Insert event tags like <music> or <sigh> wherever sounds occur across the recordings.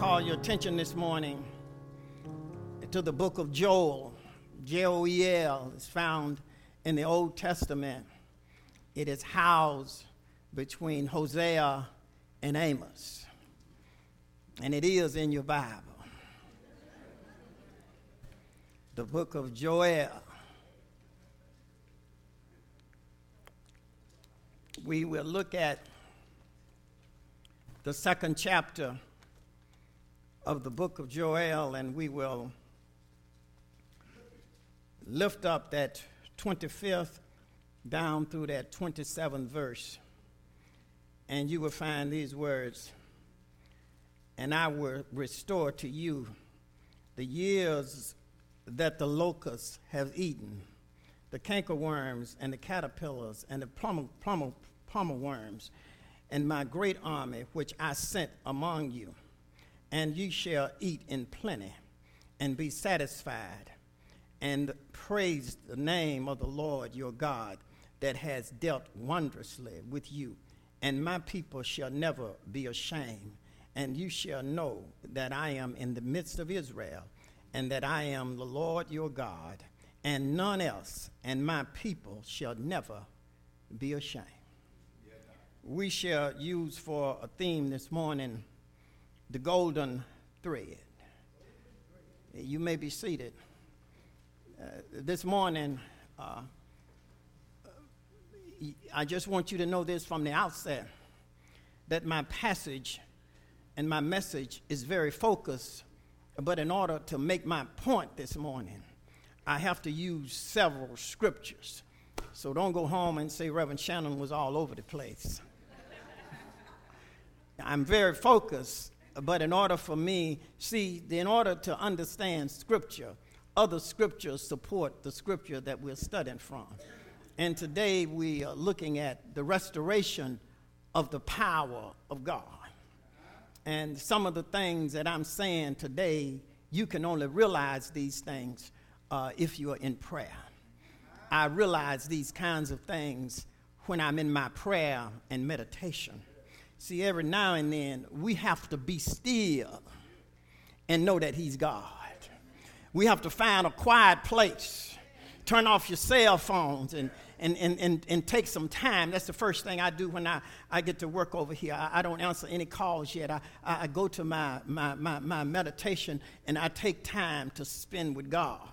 call your attention this morning to the book of Joel. J O E L is found in the Old Testament. It is housed between Hosea and Amos. And it is in your Bible. The book of Joel. We will look at the second chapter of the book of Joel, and we will lift up that 25th down through that 27th verse. And you will find these words And I will restore to you the years that the locusts have eaten, the cankerworms and the caterpillars and the plumber, plumber, plumber worms, and my great army which I sent among you and ye shall eat in plenty and be satisfied and praise the name of the Lord your God that has dealt wondrously with you. And my people shall never be ashamed. And you shall know that I am in the midst of Israel, and that I am the Lord your God, and none else, and my people shall never be ashamed. We shall use for a theme this morning the golden thread. You may be seated. Uh, this morning, uh, I just want you to know this from the outset that my passage and my message is very focused, but in order to make my point this morning, I have to use several scriptures. So don't go home and say Reverend Shannon was all over the place. <laughs> I'm very focused but in order for me, see, in order to understand Scripture, other scriptures support the scripture that we're studying from. And today we are looking at the restoration of the power of God. And some of the things that I'm saying today, you can only realize these things uh, if you are in prayer. I realize these kinds of things when I'm in my prayer and meditation. See, every now and then we have to be still and know that He's God. We have to find a quiet place, turn off your cell phones, and, and, and, and, and take some time. That's the first thing I do when I, I get to work over here. I, I don't answer any calls yet. I, I go to my, my, my, my meditation and I take time to spend with God.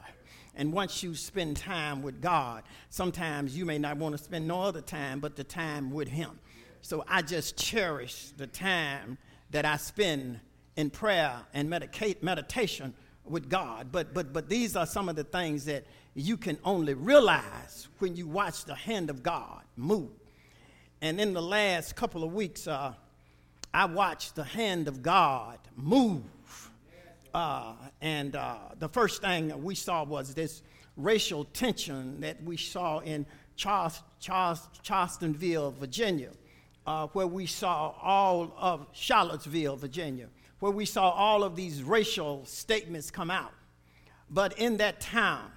And once you spend time with God, sometimes you may not want to spend no other time but the time with Him. So I just cherish the time that I spend in prayer and medicate, meditation with God. But, but, but these are some of the things that you can only realize when you watch the hand of God move. And in the last couple of weeks, uh, I watched the hand of God move. Uh, and uh, the first thing we saw was this racial tension that we saw in Charles, Charles, Charlestonville, Virginia uh, where we saw all of Charlottesville, Virginia, where we saw all of these racial statements come out. But in that town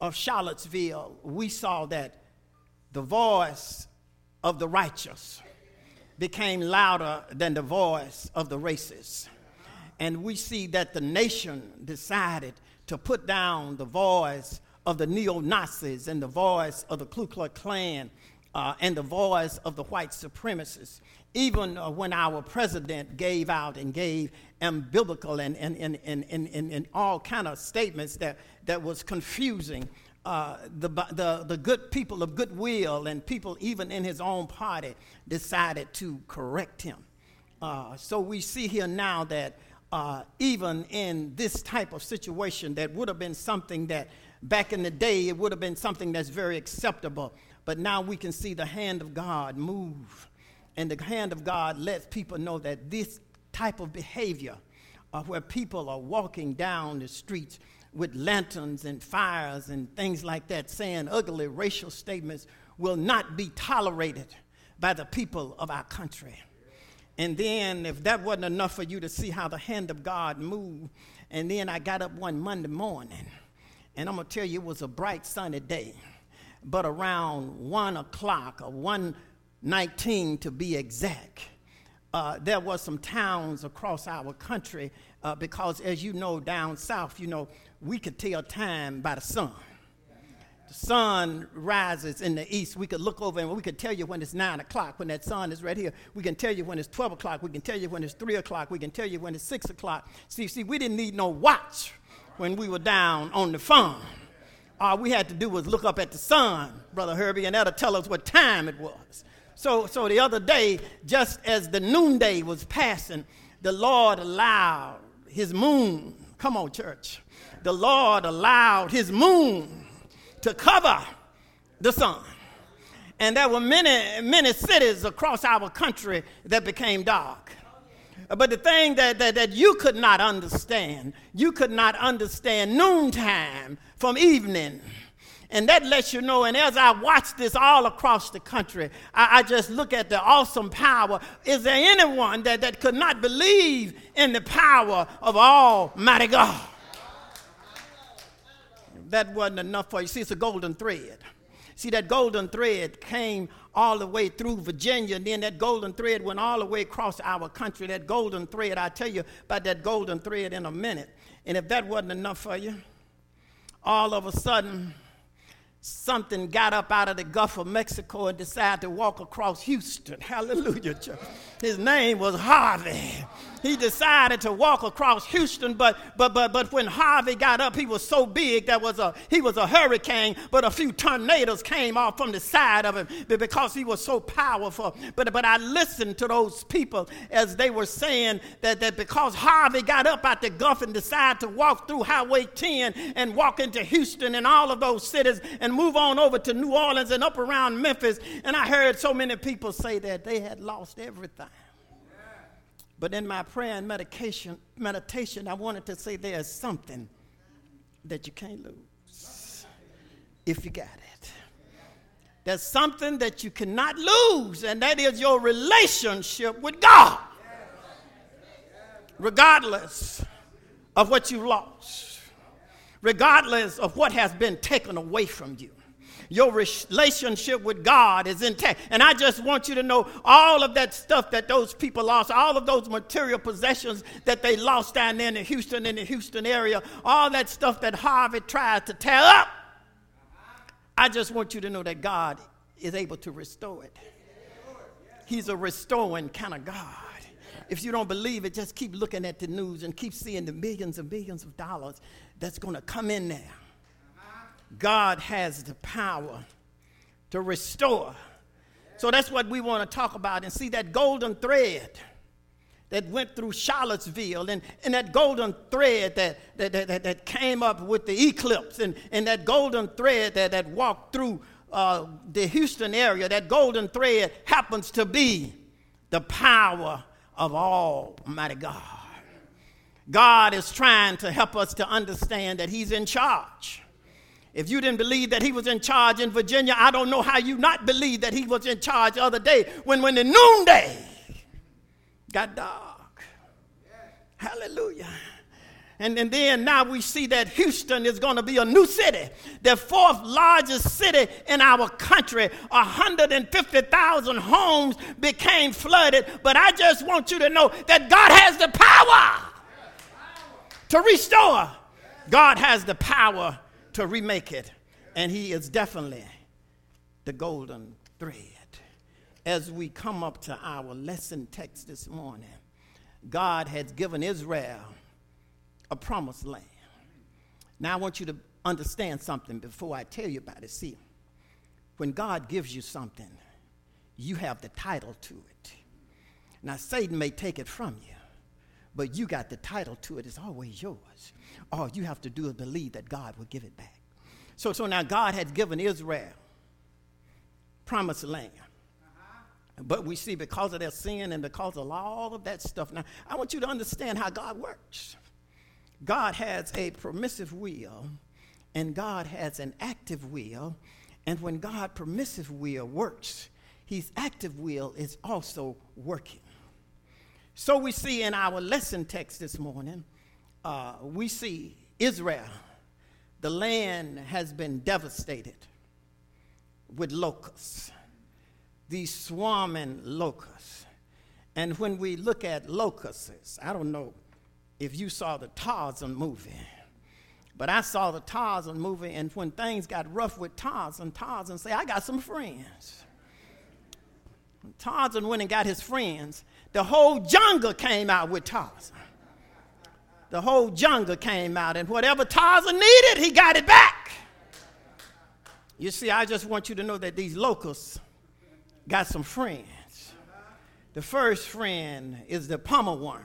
of Charlottesville, we saw that the voice of the righteous became louder than the voice of the racist. And we see that the nation decided to put down the voice of the neo Nazis and the voice of the Ku Klux Klan uh, and the voice of the white supremacists. Even uh, when our president gave out and gave unbiblical and, and, and, and, and, and, and all kind of statements that, that was confusing uh, the, the, the good people of goodwill and people even in his own party decided to correct him. Uh, so we see here now that uh, even in this type of situation that would have been something that back in the day it would have been something that's very acceptable but now we can see the hand of God move. And the hand of God lets people know that this type of behavior, uh, where people are walking down the streets with lanterns and fires and things like that, saying ugly racial statements, will not be tolerated by the people of our country. And then, if that wasn't enough for you to see how the hand of God moved, and then I got up one Monday morning, and I'm gonna tell you, it was a bright, sunny day but around 1 o'clock or 119 to be exact, uh, there were some towns across our country uh, because, as you know, down south, you know, we could tell time by the sun. The sun rises in the east. We could look over and we could tell you when it's 9 o'clock, when that sun is right here. We can tell you when it's 12 o'clock. We can tell you when it's 3 o'clock. We can tell you when it's 6 o'clock. See, see, we didn't need no watch when we were down on the farm. All we had to do was look up at the sun, Brother Herbie, and that'll tell us what time it was. So, so the other day, just as the noonday was passing, the Lord allowed his moon, come on, church, the Lord allowed his moon to cover the sun. And there were many, many cities across our country that became dark. But the thing that, that, that you could not understand, you could not understand noontime from evening. And that lets you know, and as I watch this all across the country, I, I, just look at the awesome power. Is there anyone that, that could not believe in the power of Almighty God? That wasn't enough for you. See, it's a golden thread. See, that golden thread came all the way through Virginia, and then that golden thread went all the way across our country. That golden thread, I'll tell you about that golden thread in a minute. And if that wasn't enough for you, all of a sudden, something got up out of the Gulf of Mexico and decided to walk across Houston. <laughs> Hallelujah, church. His name was Harvey. He decided to walk across Houston, but but but but when Harvey got up, he was so big that was a he was a hurricane, but a few tornadoes came off from the side of him because he was so powerful. But but I listened to those people as they were saying that, that because Harvey got up out the Gulf and decided to walk through Highway 10 and walk into Houston and all of those cities and move on over to New Orleans and up around Memphis. And I heard so many people say that they had lost everything. But in my prayer and medication, meditation, I wanted to say there's something that you can't lose if you got it. There's something that you cannot lose, and that is your relationship with God. Regardless of what you lost, regardless of what has been taken away from you your relationship with God is intact. And I just want you to know all of that stuff that those people lost, all of those material possessions that they lost down there in Houston, in the Houston area, all that stuff that Harvey tried to tear up. I just want you to know that God is able to restore it. He's a restoring kind of God. If you don't believe it, just keep looking at the news and keep seeing the millions and billions of dollars that's going to come in there. God has the power to restore. So that's what we want to talk about and see that golden thread that went through Charlottesville and, and that golden thread that, that, that, that came up with the eclipse and, and that golden thread that, that walked through uh, the Houston area, that golden thread happens to be the power of Almighty God. God is trying to help us to understand that He's in charge. If you didn't believe that he was in charge in Virginia, I don't know how you not believe that he was in charge the other day when, when the noonday got dark. Hallelujah. And, and then now we see that Houston is going to be a new city, the fourth largest city in our country. 150,000 homes became flooded. But I just want you to know that God has the power to restore. God has the power to remake it. And he is definitely the golden thread. As we come up to our lesson text this morning, God has given Israel a promised land. Now, I want you to understand something before I tell you about it. See, when God gives you something, you have the title to it. Now, Satan may take it from you, but you got the title to it. It's always yours. All you have to do is believe that God will give it back. So, so now God has given Israel promised land. But we see because of their sin and because of all of that stuff. Now, I want you to understand how God works. God has a permissive will, and God has an active will. And when God permissive will works, his active will is also working. So we see in our lesson text this morning, uh, we see Israel the land has been devastated with locusts, these swarming locusts. And when we look at locusts, I don't know if you saw the Tarzan movie, but I saw the Tarzan movie, and when things got rough with Tarzan, Tarzan say, I got some friends. Tarzan went and got his friends. The whole jungle came out with Tarzan. The whole jungle came out, and whatever Tarzan needed, he got it back. You see, I just want you to know that these locusts got some friends. The first friend is the palmer worm,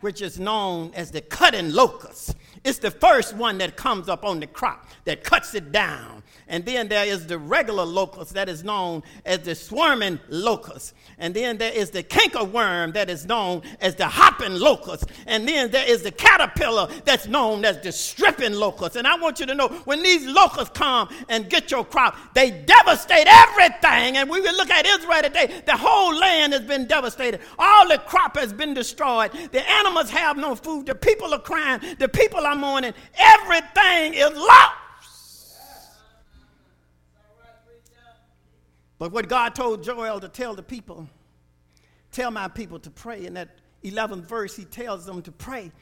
which is known as the cutting locust. It's the first one that comes up on the crop that cuts it down. And then there is the regular locust that is known as the swarming locust. And then there is the cankerworm that is known as the hopping locust. And then there is the caterpillar that's known as the stripping locust. And I want you to know when these locusts come and get your crop, they devastate everything. And we will look at Israel today. The whole land has been devastated. All the crop has been destroyed. The animals have no food. The people are crying. The people are mourning. Everything is lost. But what God told Joel to tell the people, tell my people to pray. In that 11th verse, he tells them to pray.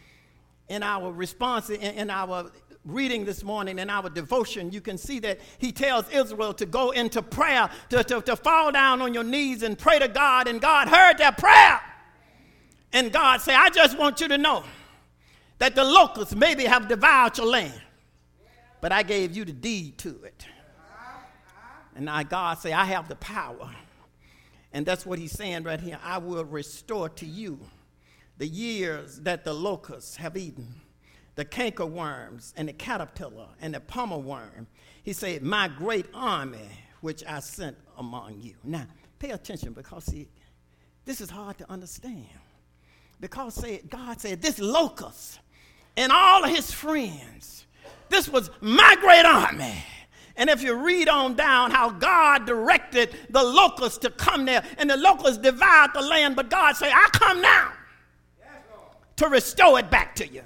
In our response, in, in our reading this morning, in our devotion, you can see that he tells Israel to go into prayer, to, to, to fall down on your knees and pray to God. And God heard their prayer. And God said, I just want you to know that the locusts maybe have devoured your land, but I gave you the deed to it. And now God say, I have the power. And that's what he's saying right here. I will restore to you the years that the locusts have eaten, the cankerworms and the caterpillar and the palmer worm. He said, My great army which I sent among you. Now, pay attention because see, this is hard to understand. Because say, God said, This locust and all of his friends, this was my great army. And if you read on down how God directed the locusts to come there, and the locusts devoured the land, but God said, I come now to restore it back to you.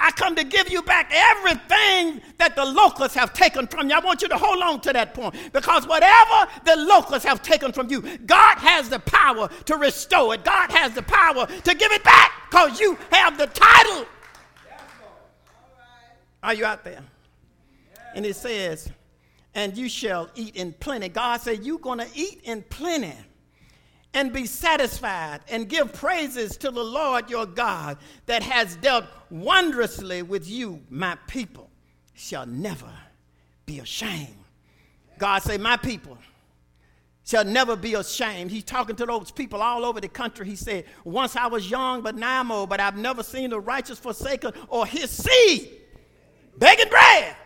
I come to give you back everything that the locusts have taken from you. I want you to hold on to that point because whatever the locusts have taken from you, God has the power to restore it. God has the power to give it back because you have the title. Are you out there? And it says, and you shall eat in plenty. God said, You're going to eat in plenty and be satisfied and give praises to the Lord your God that has dealt wondrously with you, my people shall never be ashamed. God said, My people shall never be ashamed. He's talking to those people all over the country. He said, Once I was young, but now I'm old, but I've never seen the righteous forsaken or his seed begging bread.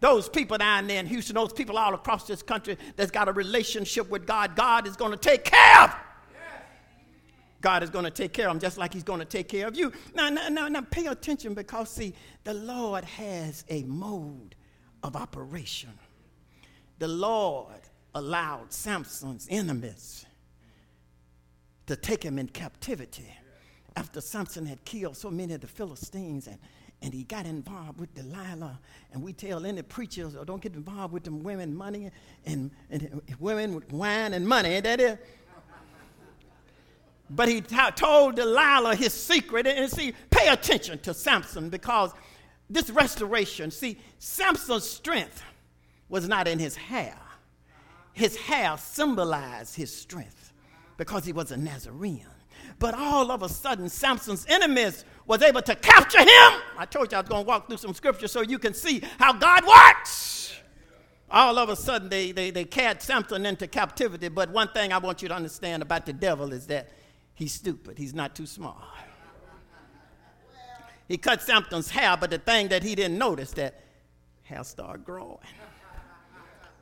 Those people down there in Houston, those people all across this country that's got a relationship with God, God is going to take care of. God is going to take care of them just like He's going to take care of you. Now, now, now, now, pay attention because, see, the Lord has a mode of operation. The Lord allowed Samson's enemies to take him in captivity after Samson had killed so many of the Philistines and and he got involved with Delilah. And we tell any preachers, oh, don't get involved with them women, money, and, and women with wine and money. Ain't that it? But he t- told Delilah his secret. And see, pay attention to Samson because this restoration, see, Samson's strength was not in his hair. His hair symbolized his strength because he was a Nazarene. But all of a sudden, Samson's enemies was able to capture him. I told you I was going to walk through some scripture so you can see how God works. All of a sudden, they, they, they cast Samson into captivity. But one thing I want you to understand about the devil is that he's stupid, he's not too smart. He cut Samson's hair, but the thing that he didn't notice that hair started growing.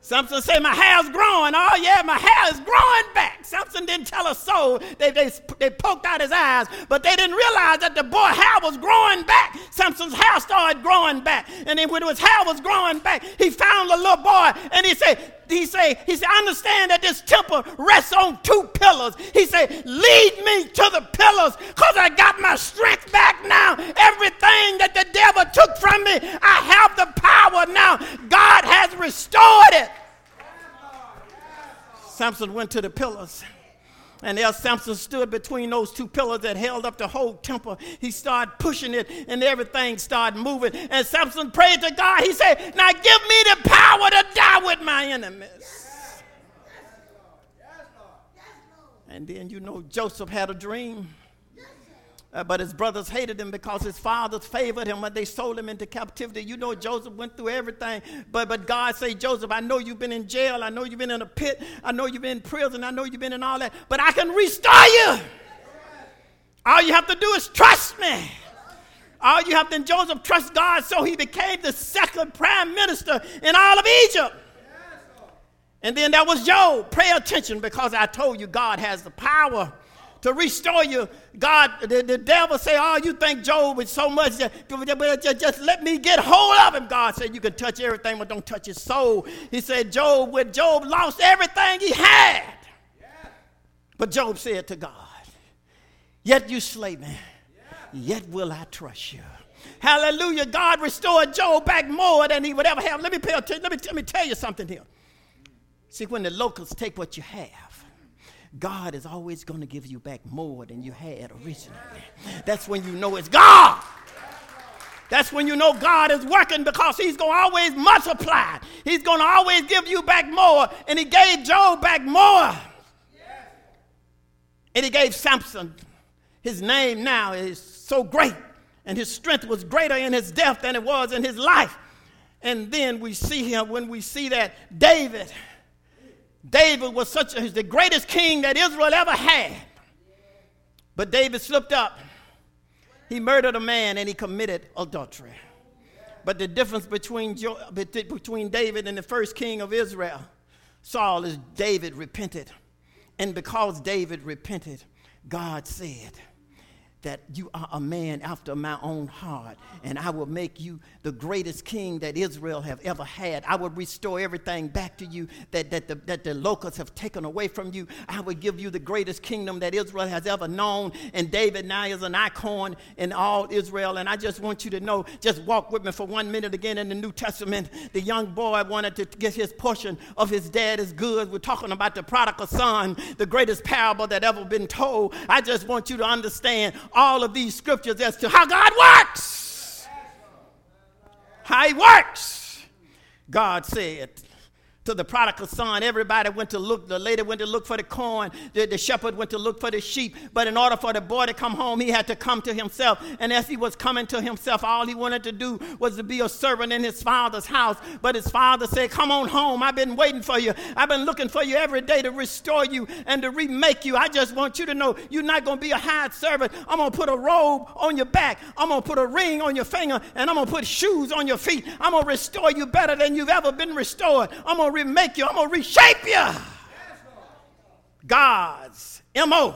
Samson said, My hair's growing. Oh, yeah, my hair is growing back. Samson didn't tell a soul. They, they, they poked out his eyes, but they didn't realize that the boy hair was growing back. Samson's hair started growing back. And then when his hair was growing back, he found the little boy and he said, he say, he said, understand that this temple rests on two pillars. He said, lead me to the pillars because I got my strength back now. Everything that the devil took from me, I have the power now. God has restored it. Samson went to the pillars And there Samson stood between those two pillars that held up the whole temple. He started pushing it, and everything started moving. And Samson prayed to God. He said, Now give me the power to die with my enemies. And then you know Joseph had a dream. Uh, but his brothers hated him because his fathers favored him when they sold him into captivity. You know, Joseph went through everything. But, but God said, Joseph, I know you've been in jail. I know you've been in a pit. I know you've been in prison. I know you've been in all that. But I can restore you. All you have to do is trust me. All you have to, and Joseph trust God, so he became the second prime minister in all of Egypt. And then there was Job. Pay attention because I told you God has the power to restore you. God, the, the devil say, oh, you think Job is so much, just, just let me get hold of him. God said, you can touch everything, but don't touch his soul. He said, Job, when Job lost everything he had. But Job said to God, yet you slay me, yet will I trust you. Hallelujah. God restored Job back more than he would ever have. Let me, pay attention. Let me, let me tell you something here. See, when the locusts take what you have, God is always going to give you back more than you had originally. That's when you know it's God. That's when you know God is working because He's going to always multiply. He's going to always give you back more. And He gave Job back more. And He gave Samson. His name now is so great, and his strength was greater in his death than it was in his life. And then we see him when we see that David. David was such a, the greatest king that Israel ever had. But David slipped up. He murdered a man and he committed adultery. But the difference between, between David and the first king of Israel, Saul, is David repented. And because David repented, God said, that you are a man after my own heart, and I will make you the greatest king that Israel have ever had. I will restore everything back to you that, that, the, that the locusts have taken away from you. I will give you the greatest kingdom that Israel has ever known. And David now is an icon in all Israel. And I just want you to know, just walk with me for one minute again in the New Testament. The young boy wanted to get his portion of his dad's goods. We're talking about the prodigal son, the greatest parable that ever been told. I just want you to understand all of these scriptures as to how God works. How He works. God said, to the prodigal son. Everybody went to look, the lady went to look for the corn, the, the, shepherd went to look for the sheep. But in order for the boy to come home, he had to come to himself. And as he was coming to himself, all he wanted to do was to be a servant in his father's house. But his father said, Come on home. I've been waiting for you. I've been looking for you every day to restore you and to remake you. I just want you to know you're not going to be a hired servant. I'm going to put a robe on your back, I'm going to put a ring on your finger, and I'm going to put shoes on your feet. I'm going to restore you better than you've ever been restored. I'm going to remake you. I'm going to reshape you. God's MO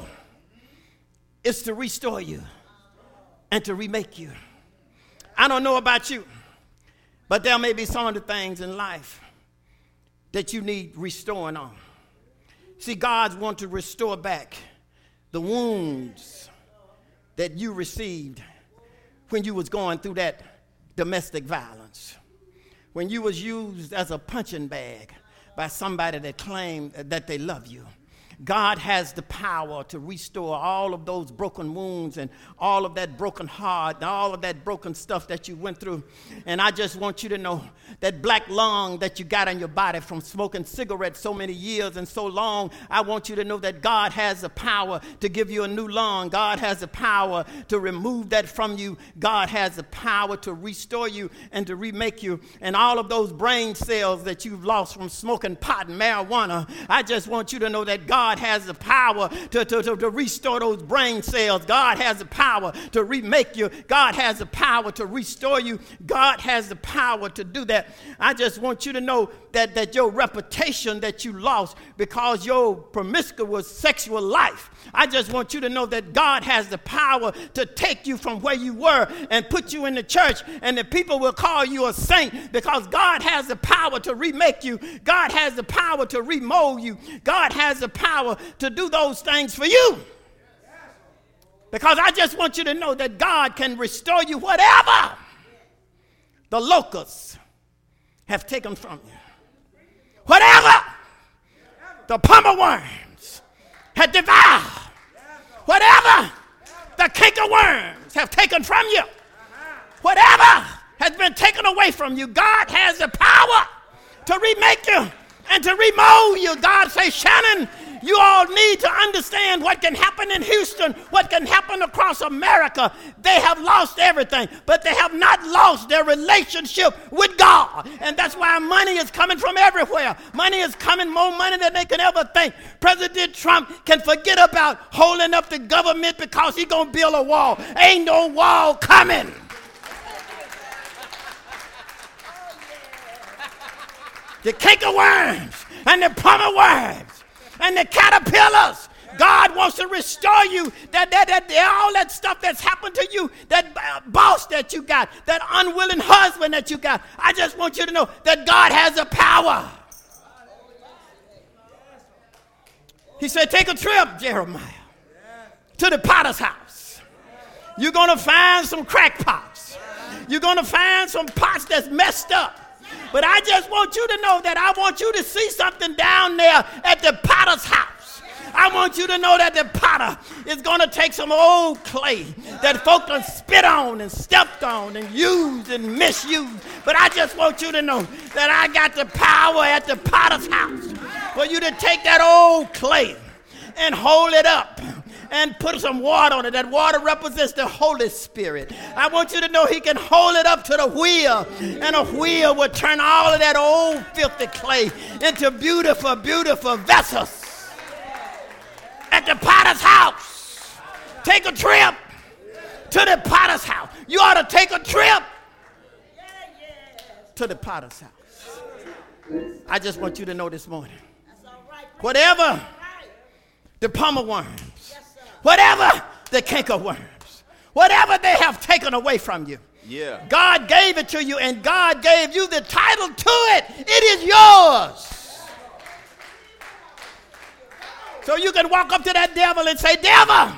is to restore you and to remake you. I don't know about you, but there may be some of the things in life that you need restoring on. See, God's want to restore back the wounds that you received when you was going through that domestic violence, when you was used as a punching bag, by somebody that claimed that they love you. God has the power to restore all of those broken wounds and all of that broken heart and all of that broken stuff that you went through. And I just want you to know that black lung that you got on your body from smoking cigarettes so many years and so long, I want you to know that God has the power to give you a new lung. God has the power to remove that from you. God has the power to restore you and to remake you. And all of those brain cells that you've lost from smoking pot and marijuana, I just want you to know that God God has the power to, to, to, to restore those brain cells. God has the power to remake you. God has the power to restore you. God has the power to do that. I just want you to know that, that your reputation that you lost because your promiscuous sexual life, I just want you to know that God has the power to take you from where you were and put you in the church, and the people will call you a saint because God has the power to remake you. God has the power to remold you. God has the power power to do those things for you. Because I just want you to know that God can restore you whatever the locusts have taken from you. Whatever the worms had devoured, whatever the cankerworms have taken from you, whatever has been taken away from you, God has the power to remake you and to remold you. God says, Shannon, you all need to understand what can happen in Houston, what can happen across America. They have lost everything, but they have not lost their relationship with God. And that's why money is coming from everywhere. Money is coming, more money than they can ever think. President Trump can forget about holding up the government because he's going to build a wall. Ain't no wall coming. the cankerworms and the plumber worms and the caterpillars. God wants to restore you. That, that, that, all that stuff that's happened to you, that uh, boss that you got, that unwilling husband that you got. I just want you to know that God has the power. He said, Take a trip, Jeremiah, to the potter's house. You're going to find some crackpots. You're going to find some pots that's messed up. But I just want you to know that I want you to see something down there at the potter's house. I want you to know that the potter is going to take some old clay that folk can spit on and stepped on and used and misused. But I just want you to know that I got the power at the potter's house for you to take that old clay and hold it up and put some water on it. That water represents the Holy Spirit. I want you to know He can hold it up to the wheel, and a wheel will turn all of that old filthy clay into beautiful, beautiful vessels. At the potter's house, take a trip to the potter's house. You ought to take a trip to the potter's house. I just want you to know this morning whatever the palmer worms whatever the cankerworms, whatever they have taken away from you. Yeah. God gave it to you, and God gave you the title to it. It is yours. So you can walk up to that devil and say, Devil,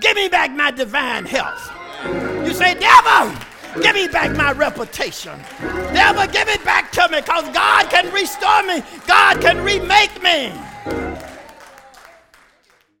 give me back my divine health. You say, Devil, give me back my reputation. Devil, give it back to me because God can restore me, God can remake me.